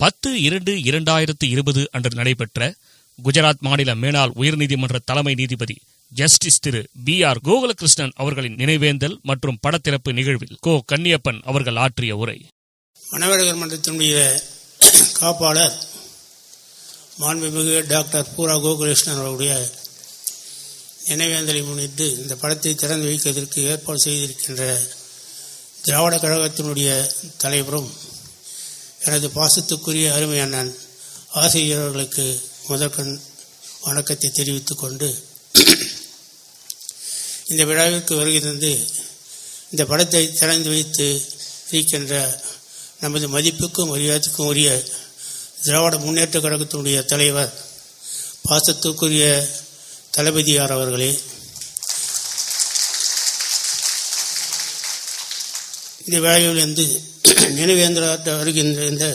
பத்து இரண்டு இரண்டாயிரத்து இருபது அன்று நடைபெற்ற குஜராத் மாநில மேனாள் உயர்நீதிமன்ற தலைமை நீதிபதி ஜஸ்டிஸ் திரு பி ஆர் கோகுலகிருஷ்ணன் அவர்களின் நினைவேந்தல் மற்றும் படத்திறப்பு நிகழ்வில் கோ கன்னியப்பன் அவர்கள் ஆற்றிய உரை. மணவரகர் மன்றத்தினுடைய காப்பாளர் மாண்புமிகு டாக்டர் பூரா கோகுலகிருஷ்ணன் அவருடைய நினைவேந்தலை முன்னிட்டு இந்த படத்தை திறந்து வைப்பதற்கு ஏற்பாடு செய்திருக்கின்ற திராவிட கழகத்தினுடைய தலைவரும் எனது பாசத்துக்குரிய அருமை அண்ணன் ஆசிரியர்களுக்கு முதற்கண் வணக்கத்தை தெரிவித்துக் கொண்டு இந்த விழாவிற்கு வருகை தந்து இந்த படத்தை திறந்து வைத்து இருக்கின்ற நமது மதிப்புக்கும் மரியாதைக்கும் உரிய திராவிட முன்னேற்ற கழகத்தினுடைய தலைவர் பாசத்துக்குரிய தளபதியார் அவர்களே இந்த வேலையிலிருந்து நினைவேந்திராட்ட வருகின்ற இந்த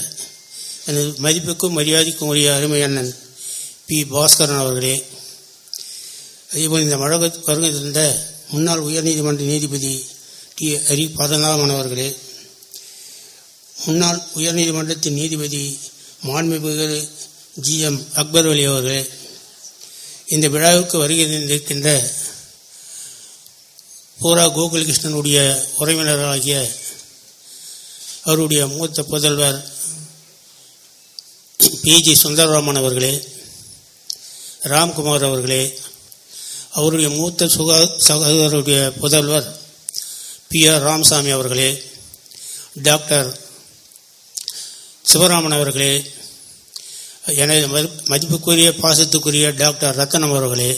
எனது மதிப்புக்கும் மரியாதைக்கும் உரிய அருமை அண்ணன் பி. பாஸ்கரன் அவர்களே அதேபோல் இந்த மழக வருகை முன்னாள் உயர்நீதிமன்ற நீதிபதி டி. ஹரி பதனாமன் அவர்களே முன்னாள் உயர்நீதிமன்றத்தின் நீதிபதி மாண்புமிகு ஜி. எம். அக்பர் அலி அவர்களே இந்த விழாவுக்கு வருகின்றிருக்கின்ற பூரா கோகுலகிருஷ்ணனுடைய உறவினராகிய அவருடைய மூத்த புதல்வர் பிஜி சுந்தரராமன் அவர்களே ராம்குமார் அவர்களே அவருடைய மூத்த சுகா சகோதரருடைய புதல்வர் பி ஆர் ராமசாமி அவர்களே டாக்டர் சிவராமன் அவர்களே எனது மதிப்புக்குரிய பாசத்துக்குரிய டாக்டர் ரத்தனம் அவர்களே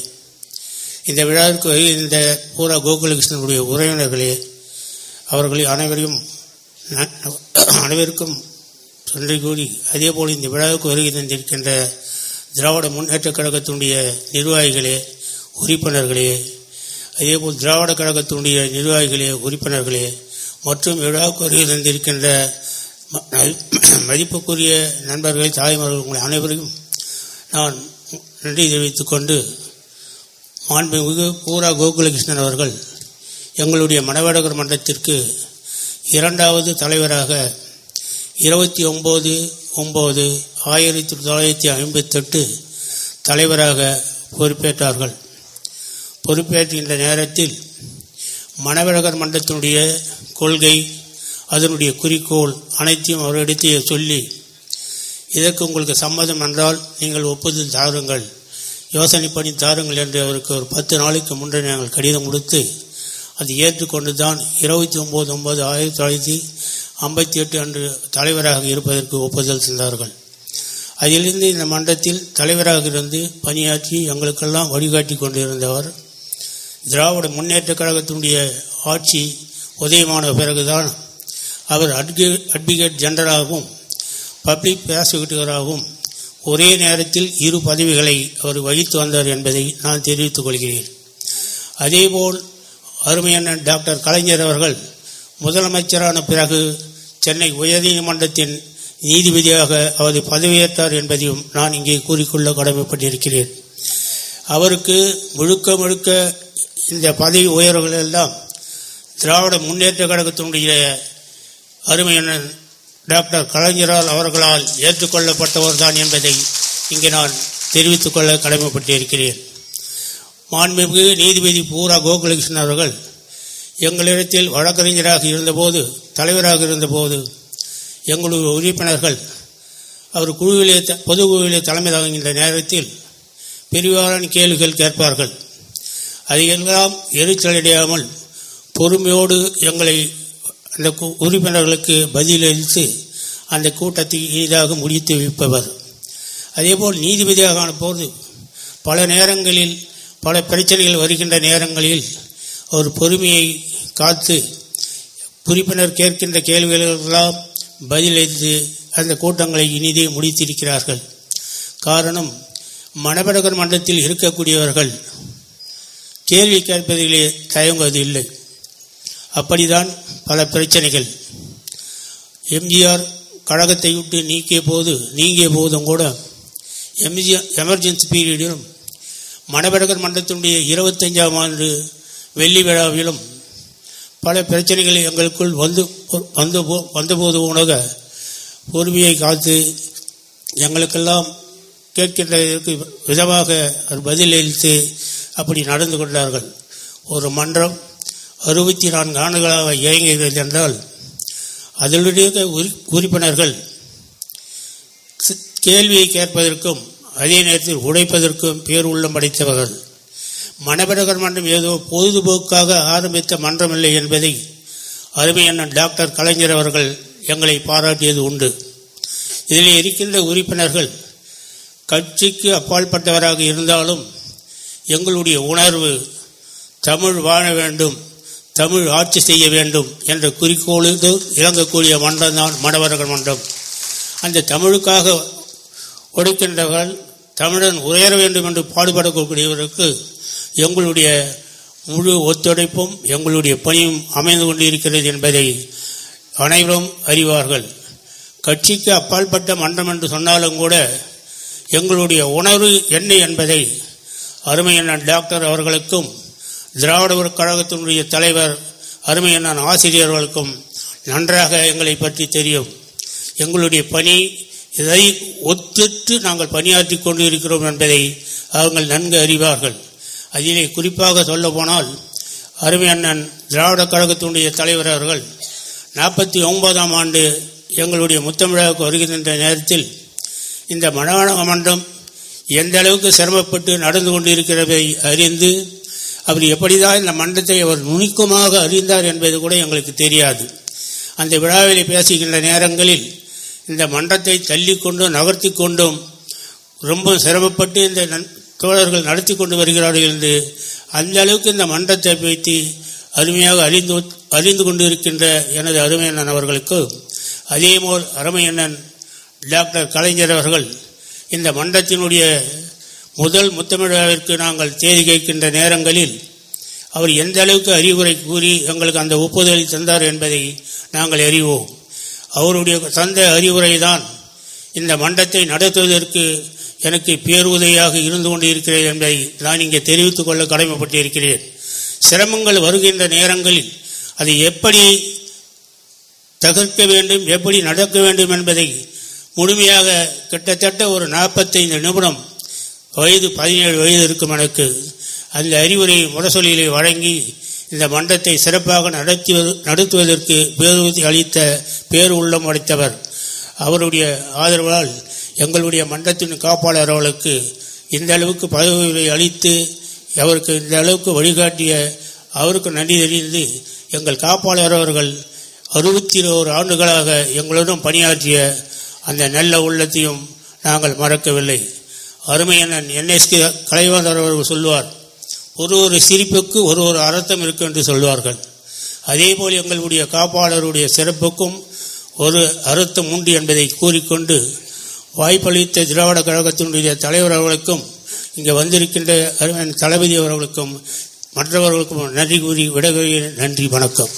இந்த விழாவிற்கு இந்த பூரா கோகுலகிருஷ்ணனுடைய உறவினர்களே அவர்களை அனைவரையும் அனைவருக்கும் நன்றி கூறி அதேபோல் இந்த விழாவுக்கு வருகை தந்திருக்கின்ற திராவிட முன்னேற்றக் கழகத்தினுடைய நிர்வாகிகளே உறுப்பினர்களே அதேபோல் திராவிட கழகத்தினுடைய நிர்வாகிகளே உறுப்பினர்களே மற்றும் விழாவுக்கு வருகை தந்திருக்கின்ற மதிப்புக்குரிய நண்பர்களே தாய்மார்கள் உங்கள் அனைவரையும் நான் நன்றி தெரிவித்துக் கொண்டு மாண்புமிகு பூரா கோகுலகிருஷ்ணன் அவர்கள் எங்களுடைய மணவடகர் மன்றத்திற்கு இரண்டாவது தலைவராக இருபத்தி ஒம்பது ஒம்பது ஆயிரத்தி தொள்ளாயிரத்தி ஐம்பத்தெட்டு தலைவராக பொறுப்பேற்றார்கள். பொறுப்பேற்கின்ற நேரத்தில் மணவழகர் மன்றத்தினுடைய கொள்கை அதனுடைய குறிக்கோள் அனைத்தையும் அவரிடத்தையே சொல்லி இதற்கு உங்களுக்கு சம்மதம் என்றால் நீங்கள் ஒப்புதல் தாருங்கள். யோசனை பண்ணி தாருங்கள் என்று அவருக்கு ஒரு பத்து நாளைக்கு முன்னே நாங்கள் கடிதம் கொடுத்து அது ஏற்றுக்கொண்டு தான் இருபத்தி ஒம்பது ஒன்பது ஆயிரத்தி தொள்ளாயிரத்தி ஐம்பத்தி எட்டு அன்று தலைவராக இருப்பதற்கு ஒப்புதல் தந்தார்கள். அதிலிருந்து இந்த மன்றத்தில் தலைவராக இருந்து பணியாற்றி எங்களுக்கெல்லாம் வழிகாட்டி கொண்டிருந்தவர். திராவிட முன்னேற்ற கழகத்தினுடைய ஆட்சி உதயமான பிறகுதான் அவர் அட்வொகே- அட்வொகேட் ஜெனரலாகவும் பப்ளிக் ப்ராசிக்யூட்டராகவும் ஒரே நேரத்தில் இரு பதவிகளை அவர் வகித்து வந்தார் என்பதை நான் தெரிவித்துக் கொள்கிறேன். அதேபோல் அருமையான டாக்டர் கலைஞர் அவர்கள் முதலமைச்சரான பிறகு சென்னை உயர்நீதிமன்றத்தின் நீதிபதியாக அவர் பதவியேற்றார் என்பதையும் நான் இங்கே கூறிக்கொள்ள கடமைப்பட்டிருக்கிறேன். அவருக்கு முழுக்க முழுக்க இந்த பதவி உயர்வுகள் எல்லாம் திராவிட முன்னேற்ற கழகத்தினுடைய அருமையான டாக்டர் கலைஞரால் அவர்களால் ஏற்றுக்கொள்ளப்பட்டவர் தான் என்பதை இங்கே நான் தெரிவித்துக் கொள்ள கடமைப்பட்டிருக்கிறேன். மாண்புமிகு நீதிபதி பூரா கோகுலகிருஷ்ணன் அவர்கள் எங்களிடத்தில் வழக்கறிஞராக இருந்தபோது தலைவராக இருந்தபோது எங்களுடைய உறுப்பினர்கள் அவர் குழுவிலே பொது குழுவிலே தலைமை தாங்குகின்ற நேரத்தில் பெரிவாரான கேள்விகள் கேட்பார்கள். அதையெல்லாம் எரிச்சலடையாமல் பொறுமையோடு எங்களை அந்த கு- உறுப்பினர்களுக்கு பதிலளித்து அந்த கூட்டத்தை இனிதாக முடித்து வைப்பவர். அதேபோல் நீதிபதியாக ஆனபோது பல நேரங்களில் பல பிரச்சனைகள் வருகின்ற நேரங்களில் ஒரு பொறுமையை காத்து உறுப்பினர் கேட்கின்ற கேள்விகளெல்லாம் பதிலளித்து அந்த கூட்டங்களை இனிதே முடித்திருக்கிறார்கள். காரணம் மணபடகர் மன்றத்தில் இருக்கக்கூடியவர்கள் கேள்வி கேட்பதிலே தயங்குவது இல்லை. அப்படிதான் பல பிரச்சனைகள். எம்ஜிஆர் கழகத்தை விட்டு நீக்கிய போது நீங்கிய போதும் கூட எம்ஜிஆர் எமர்ஜென்சி பீரியடிலும் மணவடகர் மன்றத்தினுடைய இருபத்தஞ்சாம் ஆண்டு வெள்ளி விழாவிலும் பல பிரச்சனைகள் எங்களுக்குள் வந்து வந்து போ- வந்தபோது உணக பொறுமையை காத்து எங்களுக்கெல்லாம் கேட்கின்றதற்கு விதமாக பதிலளித்து அப்படி நடந்து கொண்டார்கள். ஒரு மன்றம் அறுபத்தி நான்கு ஆண்டுகளாக இயங்குகிறது என்றால் அதனுடைய உறுப்பினர்கள் கேள்வியை கேட்பதற்கும் அதே நேரத்தில் உடைப்பதற்கும் பேர் உள்ளம் படைத்தவர்கள். மணவரகர் மன்றம் ஏதோ பொழுதுபோக்காக ஆரம்பித்த மன்றமில்லை என்பதை அருமையான டாக்டர் கலைஞர் அவர்கள் எங்களை பாராட்டியது உண்டு. இதில் இருக்கின்ற உறுப்பினர்கள் கட்சிக்கு அப்பாற்பட்டவராக இருந்தாலும் எங்களுடைய உணர்வு தமிழ் வாழ வேண்டும் தமிழ் ஆட்சி செய்ய வேண்டும் என்ற குறிக்கோளோடு இறங்கக்கூடிய மன்றம் தான் மணவர்கள் மன்றம். அந்த தமிழுக்காக ஒடுக்கின்றவர்கள் தமிழன் உயர வேண்டும் என்று பாடுபடக்கூடியவருக்கு எங்களுடைய முழு ஒத்துழைப்பும் எங்களுடைய பணியும் அமைந்து கொண்டிருக்கிறது என்பதை அனைவரும் அறிவார்கள். கட்சிக்கு அப்பாற்பட்ட மன்றம் என்று சொன்னாலும் கூட எங்களுடைய உணர்வு என்ன என்பதை அருமையண்ணன் டாக்டர் அவர்களுக்கும் திராவிடர் கழகத்தினுடைய தலைவர் அருமையண்ணன் ஆசிரியர்களுக்கும் நன்றாக எங்களை பற்றி தெரியும். எங்களுடைய பணி இதை ஒத்துட்டு நாங்கள் பணியாற்றி கொண்டு இருக்கிறோம் என்பதை அவர்கள் நன்கு அறிவார்கள். அதிலே குறிப்பாக சொல்ல போனால் அருமை அண்ணன் திராவிட கழகத்தினுடைய தலைவர் அவர்கள் நாற்பத்தி ஒன்பதாம் ஆண்டு எங்களுடைய முத்தமிழாவுக்கு வருகின்ற நேரத்தில் இந்த மனவள மன்றம் எந்த அளவுக்கு சிரமப்பட்டு நடந்து கொண்டிருக்கிறதை அறிந்து அவர் எப்படிதான் இந்த மன்றத்தை அவர் நுணுக்கமாக அறிந்தார் என்பது கூட எங்களுக்கு தெரியாது. அந்த விழாவில் பேசுகின்ற நேரங்களில் இந்த மன்றத்தை தள்ளிக்கொண்டும் நகர்த்தி கொண்டும் ரொம்ப சிரமப்பட்டு இந்த நன்- தோழர்கள் நடத்தி கொண்டு வருகிறார்கள் என்று அந்த அளவுக்கு இந்த மன்றத்தை வைத்து அருமையாக அறிந்து அறிந்து கொண்டிருக்கின்ற எனது அருமையண்ணன் அவர்களுக்கு அதேபோல் அருமையண்ணன் டாக்டர் கலைஞர் அவர்கள் இந்த மன்றத்தினுடைய முதல் முத்தமிழாவிற்கு நாங்கள் தேதி கேட்கின்ற நேரங்களில் அவர் எந்த அளவுக்கு அறிவுரை கூறி எங்களுக்கு அந்த ஒப்புதலை தந்தார் என்பதை நாங்கள் அறிவோம். அவருடைய தந்த அறிவுரை தான் இந்த மண்டத்தை நடத்துவதற்கு எனக்கு பேருதவியாக இருந்து கொண்டிருக்கிறது என்பதை நான் இங்கே தெரிவித்துக் கொள்ள கடமைப்பட்டிருக்கிறேன். சிரமங்கள் வருகின்ற நேரங்களில் அதை எப்படி தகர்க்க வேண்டும் எப்படி நடக்க வேண்டும் என்பதை முழுமையாக கிட்டத்தட்ட ஒரு நாற்பத்தைந்து நிமிடம் வயது பதினேழு வயது இருக்கும் எனக்கு அந்த அறிவுரை முரசொலியிலே வழங்கி இந்த மன்றத்தை சிறப்பாக நடத்தி நடத்துவதற்கு பேருதவி அளித்த பேரு உள்ளம் அளித்தவர். அவருடைய ஆதரவால் எங்களுடைய மன்றத்தின் காப்பாளர் அவர்களுக்கு இந்த அளவுக்கு பதவியை அளித்து அவருக்கு இந்த அளவுக்கு வழிகாட்டிய அவருக்கு நன்றி தெரிந்து எங்கள் காப்பாளர் அவர்கள் அறுபத்தி ஓரு ஆண்டுகளாக எங்களுடன் பணியாற்றிய அந்த நல்ல உள்ளத்தையும் நாங்கள் மறக்கவில்லை. அருமையண்ணன் என்எஸ்கே கலைவாதர் அவர்கள் சொல்வார் ஒரு ஒரு சிரிப்புக்கு ஒரு ஒரு அர்த்தம் இருக்கு என்று சொல்வார்கள். அதேபோல் எங்களுடைய காப்பாளருடைய சிறப்புக்கும் ஒரு அர்த்தம் உண்டு என்பதை கூறிக்கொண்டு வாய்ப்பளித்த திராவிட கழகத்தினுடைய தலைவர் அவர்களுக்கும் இங்கே வந்திருக்கின்ற தளபதி அவர்களுக்கும் மற்றவர்களுக்கும் நன்றி கூறி விடகிறேன் நன்றி வணக்கம்.